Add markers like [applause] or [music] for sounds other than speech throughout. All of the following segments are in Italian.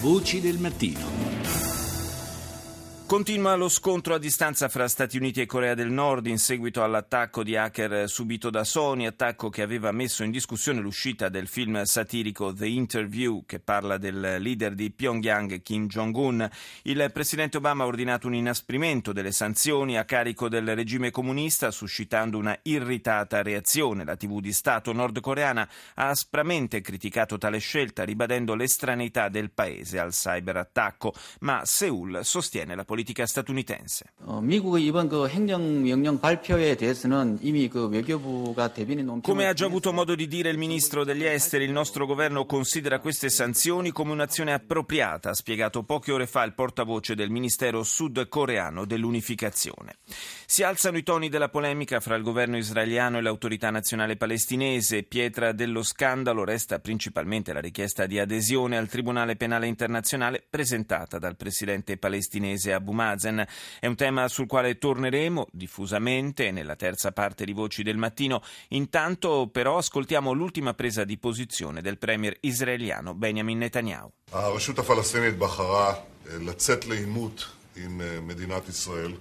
Voci del mattino. Continua lo scontro a distanza fra Stati Uniti e Corea del Nord in seguito all'attacco di hacker subito da Sony, attacco che aveva messo in discussione l'uscita del film satirico The Interview che parla del leader di Pyongyang Kim Jong-un. Il presidente Obama ha ordinato un inasprimento delle sanzioni a carico del regime comunista, suscitando una irritata reazione. La TV di Stato nordcoreana ha aspramente criticato tale scelta, ribadendo l'estraneità del paese al cyberattacco, ma Seoul sostiene la politica politica statunitense. Come ha già avuto modo di dire il ministro degli esteri, il nostro governo considera queste sanzioni come un'azione appropriata, ha spiegato poche ore fa il portavoce del Ministero sudcoreano dell'unificazione. Si alzano i toni della polemica fra il governo israeliano e l'autorità nazionale palestinese. Pietra dello scandalo resta principalmente la richiesta di adesione al Tribunale Penale Internazionale presentata dal presidente palestinese Abu Abu Mazen. È un tema sul quale torneremo diffusamente nella terza parte di Voci del Mattino. Intanto però ascoltiamo l'ultima presa di posizione del premier israeliano Benjamin Netanyahu. הרשות הפלסטינית בחרה לצאת לעימות עם מדינת ישראל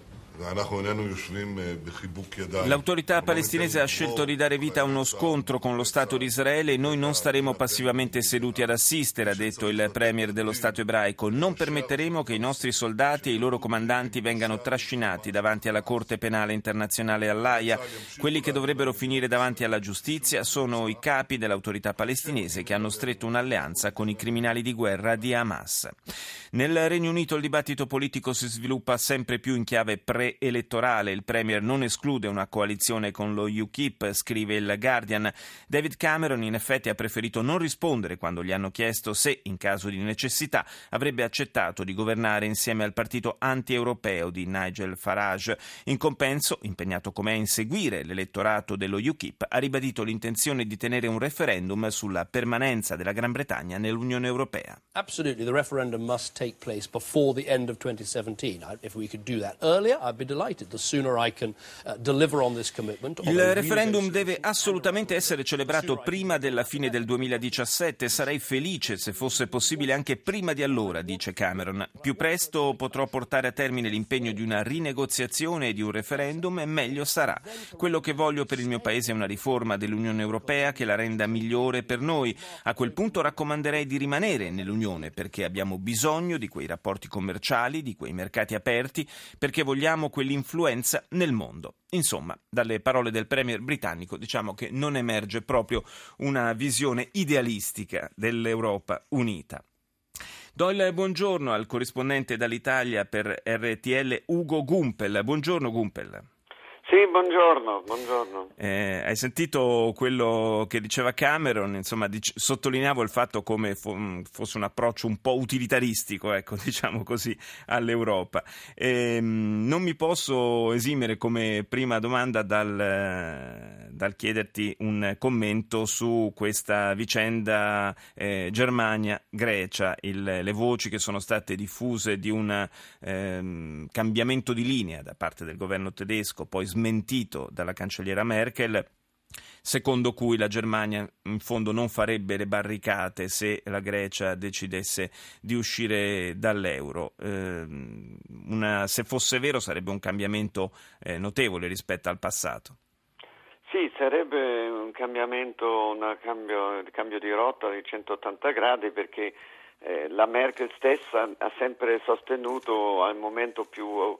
L'autorità palestinese ha scelto di dare vita a uno scontro con lo Stato di Israele e noi non staremo passivamente seduti ad assistere, ha detto il premier dello Stato ebraico. Non permetteremo che i nostri soldati e i loro comandanti vengano trascinati davanti alla Corte Penale Internazionale all'AIA. Quelli che dovrebbero finire davanti alla giustizia sono i capi dell'autorità palestinese che hanno stretto un'alleanza con i criminali di guerra di Hamas. Nel Regno Unito il dibattito politico si sviluppa sempre più in chiave pre elettorale. Il Premier non esclude una coalizione con lo UKIP, scrive il Guardian. David Cameron in effetti ha preferito non rispondere quando gli hanno chiesto se, in caso di necessità, avrebbe accettato di governare insieme al partito anti-europeo di Nigel Farage. In compenso, impegnato com'è a inseguire l'elettorato dello UKIP, ha ribadito l'intenzione di tenere un referendum sulla permanenza della Gran Bretagna nell'Unione Europea. Absolutely, the referendum must take place before of 2017. If we could do that uh. Il referendum deve assolutamente essere celebrato prima della fine del 2017. Sarei felice se fosse possibile anche prima di allora, dice Cameron. Più presto potrò portare a termine l'impegno di una rinegoziazione e di un referendum e meglio sarà. Quello che voglio per il mio paese è una riforma dell'Unione Europea che la renda migliore per noi. A quel punto raccomanderei di rimanere nell'Unione perché abbiamo bisogno di quei rapporti commerciali, di quei mercati aperti, perché vogliamo abbiamo quell'influenza nel mondo. Insomma, dalle parole del Premier britannico diciamo che non emerge proprio una visione idealistica dell'Europa unita. Do il buongiorno al corrispondente dall'Italia per RTL Ugo Gumpel. Buongiorno Gumpel. Sì, buongiorno, buongiorno. Eh, hai sentito quello che diceva Cameron, insomma, dic- sottolineavo il fatto come fo- mm, fosse un approccio un po' utilitaristico, ecco, [laughs] diciamo così, all'Europa. Eh, non mi posso esimere come prima domanda dal, dal chiederti un commento su questa vicenda eh, Germania-Grecia, il, le voci che sono state diffuse di un ehm, cambiamento di linea da parte del governo tedesco, poi smentito dalla cancelliera Merkel secondo cui la Germania in fondo non farebbe le barricate se la Grecia decidesse di uscire dall'euro. Eh, una, se fosse vero sarebbe un cambiamento eh, notevole rispetto al passato. Sì, sarebbe un cambiamento, un cambio, cambio di rotta di 180 gradi perché eh, la Merkel stessa ha sempre sostenuto al momento più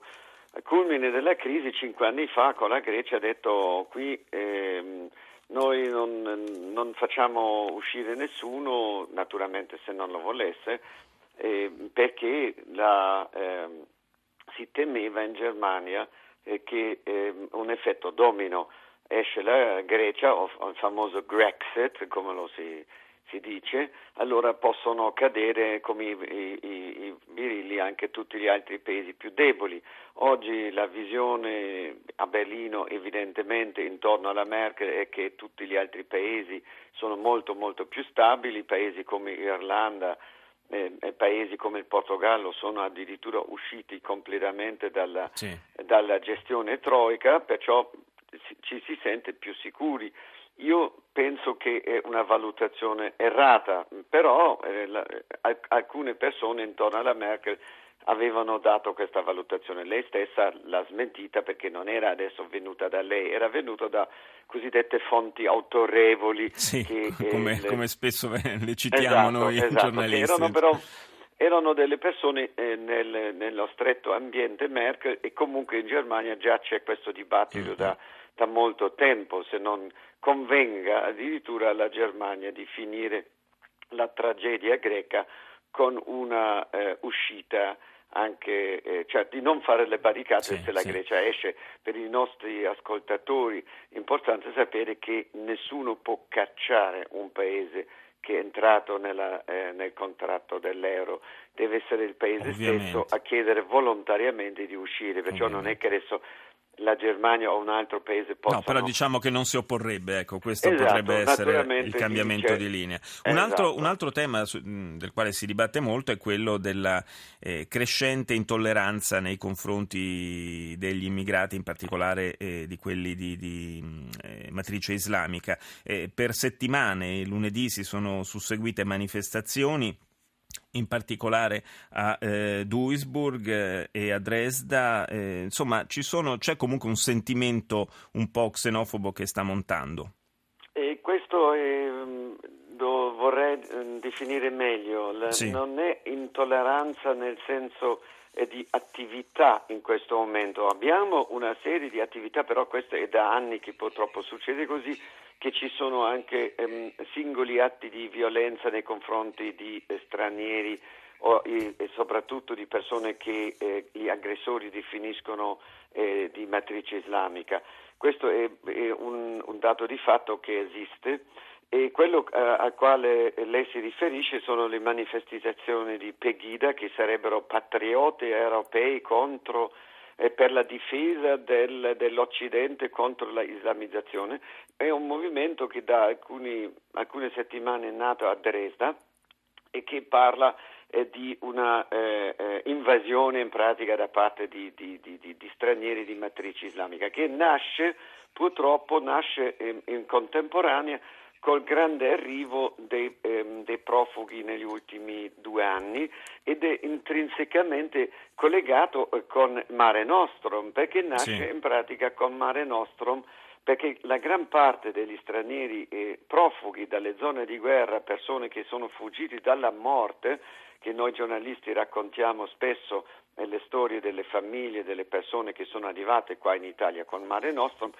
al culmine della crisi, cinque anni fa, con la Grecia ha detto qui ehm, noi non, non, facciamo uscire nessuno, naturalmente se non lo volesse, eh, perché la, eh, si temeva in Germania eh, che ehm, un effetto domino. Esce la Grecia, o il famoso Grexit, come lo si si dice, allora possono cadere come i, i, i, birilli anche tutti gli altri paesi più deboli. Oggi la visione a Berlino evidentemente intorno alla Merkel è che tutti gli altri paesi sono molto molto più stabili, paesi come Irlanda eh, paesi come il Portogallo sono addirittura usciti completamente dalla, sì. dalla gestione troica, perciò ci si sente più sicuri io penso che è una valutazione errata, però eh, la, alcune persone intorno alla Merkel avevano dato questa valutazione. Lei stessa l'ha smentita perché non era adesso venuta da lei, era venuta da cosiddette fonti autorevoli. Sì, che, come, le... come, spesso [laughs] le citiamo esatto, noi esatto, giornalisti. Erano però erano delle persone eh, nel, nello stretto ambiente Merkel e comunque in Germania già c'è questo dibattito mm-hmm. da, da molto tempo, se non convenga addirittura alla Germania di finire la tragedia greca con una eh, uscita anche, eh, cioè di non fare le barricate sì, se la sì. Grecia esce. Per i nostri ascoltatori è importante sapere che nessuno può cacciare un paese che è entrato nella, eh, nel contratto dell'euro, deve essere il paese Ovviamente. stesso a chiedere volontariamente di uscire, perciò Ovviamente. non è che adesso la Germania o un altro paese possano... No, però diciamo che non si opporrebbe, ecco, questo esatto, potrebbe essere il cambiamento di linea. Un, esatto. altro, un, altro, tema del quale si dibatte molto è quello della eh, crescente intolleranza nei confronti degli immigrati, in particolare eh, di quelli di, di eh, matrice islamica. Eh, per settimane, lunedì, si sono susseguite manifestazioni in particolare a eh, Duisburg eh, e a Dresda, eh, insomma sono, c'è comunque un sentimento un po' xenofobo che sta montando. E questo è, mm, lo vorrei mm, definire meglio, La, sì. non è intolleranza nel senso di attività in questo momento. Abbiamo una serie di attività, però questo è da anni che purtroppo succede così, che ci sono anche ehm, singoli atti di violenza nei confronti di eh, stranieri o, e, e, soprattutto di persone che eh, gli aggressori definiscono eh, di matrice islamica. Questo è, è un, un, dato di fatto che esiste e quello eh, al quale lei si riferisce sono le manifestazioni di Pegida che sarebbero patrioti europei contro eh, per la difesa del, dell'Occidente contro la islamizzazione. È un movimento che da alcuni, alcune settimane è nato a Dresda e che parla eh, di una eh, eh invasione in pratica da parte di, di, di, di, stranieri di matrice islamica che nasce purtroppo nasce in, in contemporanea col grande arrivo dei, ehm, dei, profughi negli ultimi due anni ed è intrinsecamente collegato eh, con Mare Nostrum, perché nasce sì. in pratica con Mare Nostrum perché la gran parte degli stranieri eh, profughi dalle zone di guerra, persone che sono fuggiti dalla morte, che noi giornalisti raccontiamo spesso nelle storie delle famiglie, delle persone che sono arrivate qua in Italia con Mare Nostrum,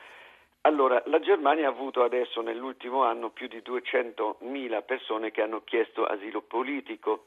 allora, la Germania ha avuto adesso nell'ultimo anno più di 200.000 persone che hanno chiesto asilo politico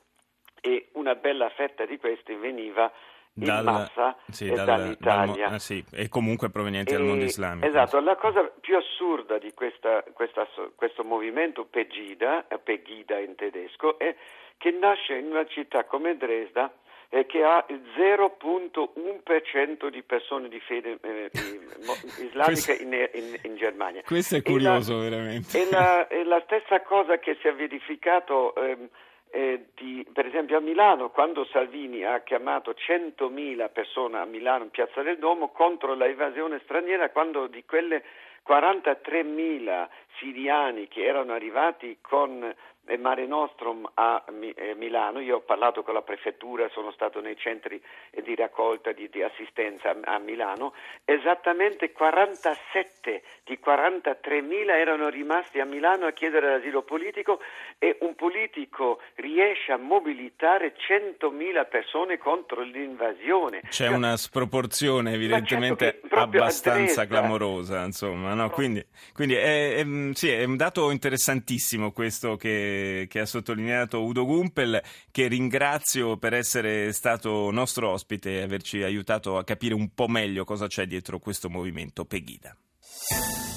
e una bella fetta di questi veniva dal, massa sì, dal, dall'Italia. Dal, sì, e comunque provenienti e, dal mondo islamico. Esatto, la cosa più assurda di questa, questa, questo movimento Pegida, Pegida in tedesco, è che nasce in una città come Dresda eh, che ha il 0.1% di persone di fede eh, [laughs] islamica in, in, in, Germania. Questo è curioso, la, veramente. È la, è la, stessa cosa che si è verificato. Ehm, eh, di, per esempio a Milano, quando Salvini ha chiamato 100.000 persone a Milano in Piazza del Duomo contro l'invasione straniera, quando di quelle 43.000 siriani che erano arrivati con Mare Nostrum a eh, Milano, io ho parlato con la prefettura, sono stato nei centri di raccolta di, di assistenza a, Milano, esattamente 47 di 43 mila erano rimasti a Milano a chiedere l'asilo politico e un politico riesce a mobilitare 100 mila persone contro l'invasione. C'è cioè, una sproporzione evidentemente certo abbastanza clamorosa, insomma, no? quindi, quindi è, è, sì, è un dato interessantissimo questo che che, ha sottolineato Udo Gumpel, che ringrazio per essere stato nostro ospite e averci aiutato a capire un po' meglio cosa c'è dietro questo movimento Pegida.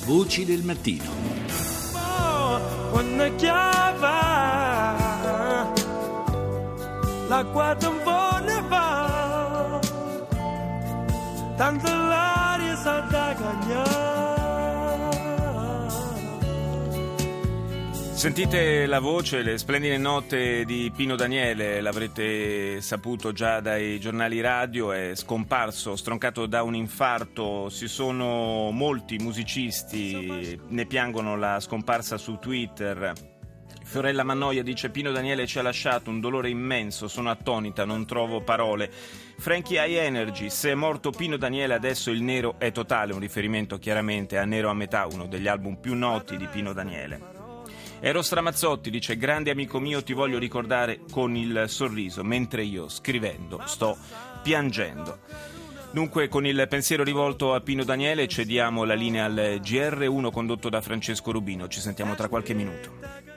Voci del mattino. Oh, quando chiava, l'acqua un po' ne va, tanto l'aria sa da cagnare. Sentite la voce, le splendide note di Pino Daniele, l'avrete saputo già dai giornali radio, è scomparso, stroncato da un infarto, ci sono molti musicisti, ne piangono la scomparsa su Twitter. Fiorella Mannoia dice Pino Daniele ci ha lasciato un dolore immenso, sono attonita, non trovo parole. Frankie High Energy, se è morto Pino Daniele adesso il nero è totale, un riferimento chiaramente a Nero a metà, uno degli album più noti di Pino Daniele. Eros Ramazzotti dice grande amico mio ti voglio ricordare con il sorriso mentre io scrivendo sto piangendo. Dunque con il pensiero rivolto a Pino Daniele cediamo la linea al GR1 condotto da Francesco Rubino, ci sentiamo tra qualche minuto.